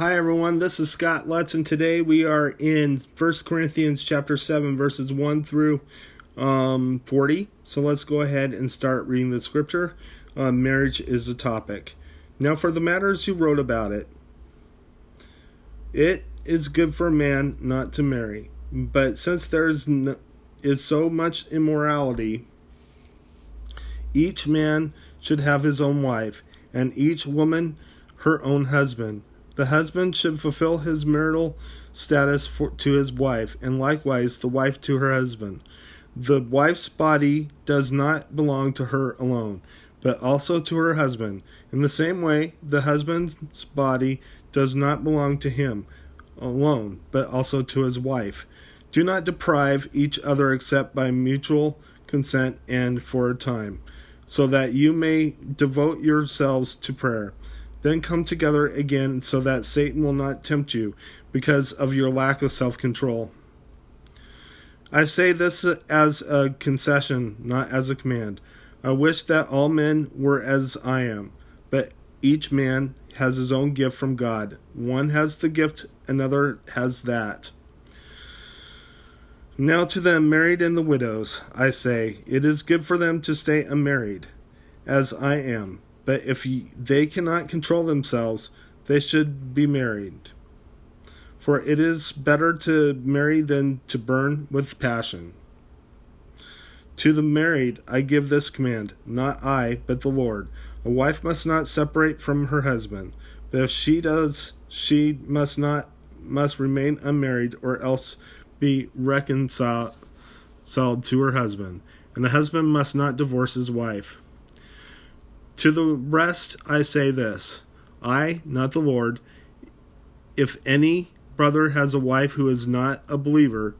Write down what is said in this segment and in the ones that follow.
Hi everyone, this is Scott Lutz, and today we are in 1 Corinthians chapter 7, verses 1 through um, 40. So let's go ahead and start reading the scripture. Uh, marriage is a topic. Now, for the matters you wrote about it, it is good for a man not to marry. But since there is, is so much immorality, each man should have his own wife, and each woman her own husband the husband should fulfill his marital status for, to his wife, and likewise the wife to her husband. The wife's body does not belong to her alone, but also to her husband. In the same way, the husband's body does not belong to him alone, but also to his wife. Do not deprive each other except by mutual consent and for a time, so that you may devote yourselves to prayer. Then come together again so that Satan will not tempt you because of your lack of self control. I say this as a concession, not as a command. I wish that all men were as I am, but each man has his own gift from God. One has the gift, another has that. Now to the married and the widows, I say, it is good for them to stay unmarried, as I am. But if they cannot control themselves, they should be married. For it is better to marry than to burn with passion. To the married I give this command, not I, but the Lord. A wife must not separate from her husband, but if she does, she must not must remain unmarried or else be reconciled to her husband, and the husband must not divorce his wife. To the rest I say this I, not the Lord, if any brother has a wife who is not a believer,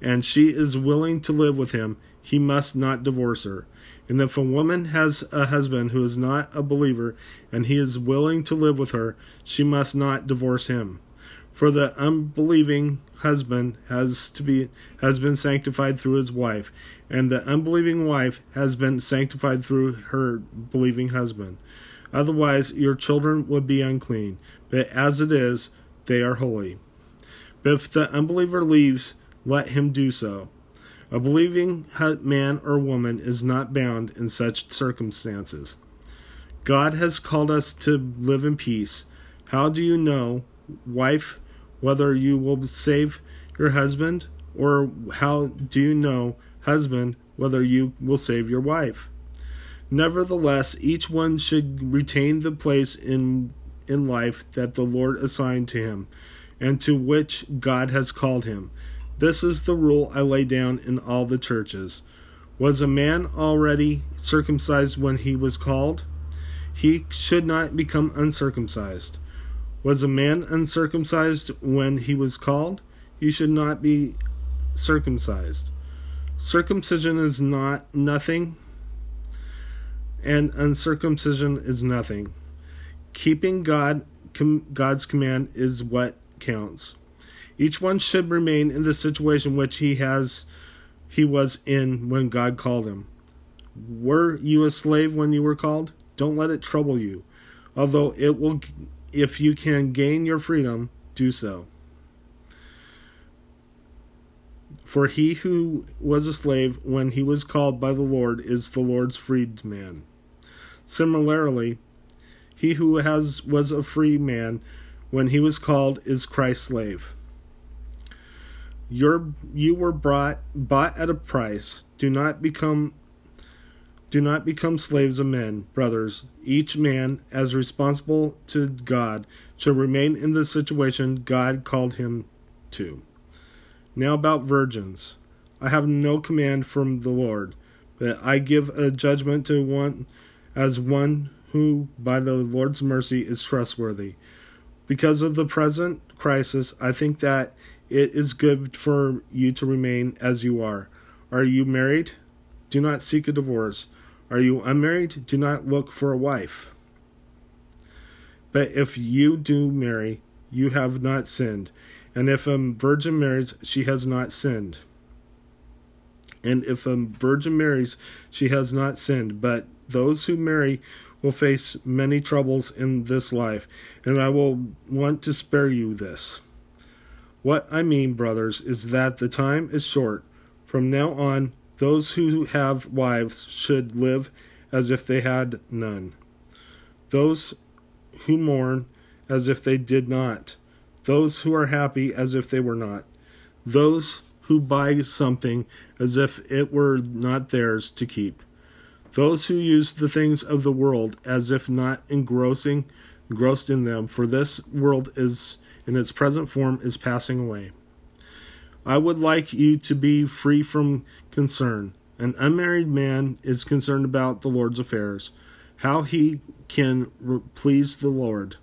and she is willing to live with him, he must not divorce her. And if a woman has a husband who is not a believer, and he is willing to live with her, she must not divorce him. For the unbelieving husband has to be has been sanctified through his wife, and the unbelieving wife has been sanctified through her believing husband. Otherwise your children would be unclean, but as it is, they are holy. But if the unbeliever leaves, let him do so. A believing man or woman is not bound in such circumstances. God has called us to live in peace. How do you know, wife, whether you will save your husband, or how do you know, husband, whether you will save your wife? Nevertheless, each one should retain the place in in life that the Lord assigned to him, and to which God has called him. This is the rule I lay down in all the churches. Was a man already circumcised when he was called? He should not become uncircumcised. Was a man uncircumcised when he was called? He should not be circumcised. Circumcision is not nothing, and uncircumcision is nothing. Keeping God com, God's command is what counts. Each one should remain in the situation which he has he was in when God called him. Were you a slave when you were called? Don't let it trouble you, although it will if you can gain your freedom, do so. For he who was a slave when he was called by the Lord is the Lord's freedman. Similarly, he who has was a free man when he was called is Christ's slave. Your, you were brought bought at a price. Do not become do not become slaves of men, brothers. Each man, as responsible to God, shall remain in the situation God called him to. Now about virgins. I have no command from the Lord, but I give a judgment to one as one who, by the Lord's mercy, is trustworthy. Because of the present crisis, I think that it is good for you to remain as you are. Are you married? Do not seek a divorce. Are you unmarried? Do not look for a wife. But if you do marry, you have not sinned. And if a virgin marries, she has not sinned. And if a virgin marries, she has not sinned. But those who marry will face many troubles in this life, and I will want to spare you this. What I mean, brothers, is that the time is short. From now on, those who have wives should live as if they had none. Those who mourn as if they did not. Those who are happy as if they were not. Those who buy something as if it were not theirs to keep. Those who use the things of the world as if not engrossing engrossed in them, for this world is in its present form is passing away. I would like you to be free from concern. An unmarried man is concerned about the Lord's affairs, how he can please the Lord.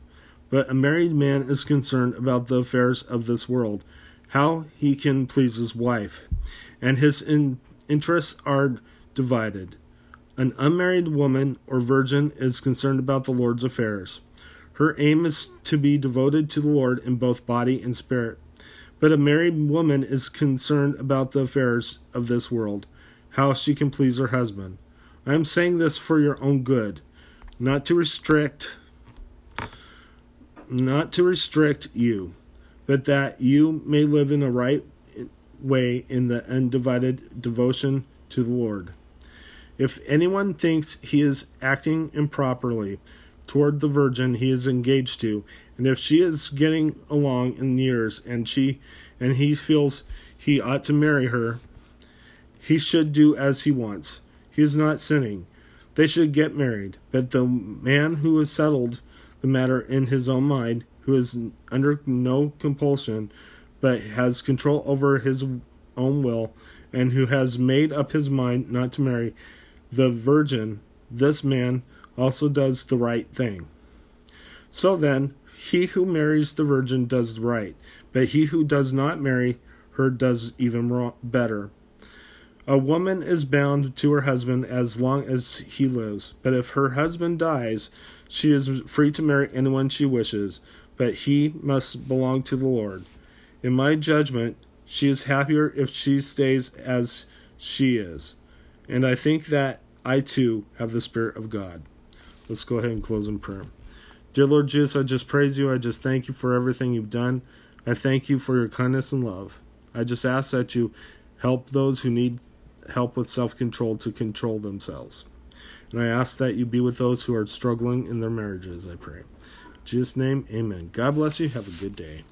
But a married man is concerned about the affairs of this world, how he can please his wife, and his in- interests are divided. An unmarried woman or virgin is concerned about the Lord's affairs. Her aim is to be devoted to the Lord in both body and spirit. But a married woman is concerned about the affairs of this world, how she can please her husband. I am saying this for your own good, not to restrict not to restrict you, but that you may live in a right way in the undivided devotion to the Lord. If anyone thinks he is acting improperly, toward the virgin he is engaged to, and if she is getting along in years and she and he feels he ought to marry her, he should do as he wants. He is not sinning. They should get married, but the man who has settled the matter in his own mind, who is under no compulsion, but has control over his own will, and who has made up his mind not to marry the virgin, this man also does the right thing. So then, he who marries the virgin does right, but he who does not marry her does even wrong, better. A woman is bound to her husband as long as he lives, but if her husband dies, she is free to marry anyone she wishes, but he must belong to the Lord. In my judgment, she is happier if she stays as she is, and I think that I too have the Spirit of God. Let's go ahead and close in prayer. Dear Lord Jesus, I just praise you. I just thank you for everything you've done. I thank you for your kindness and love. I just ask that you help those who need help with self control to control themselves. And I ask that you be with those who are struggling in their marriages, I pray. In Jesus' name, amen. God bless you. Have a good day.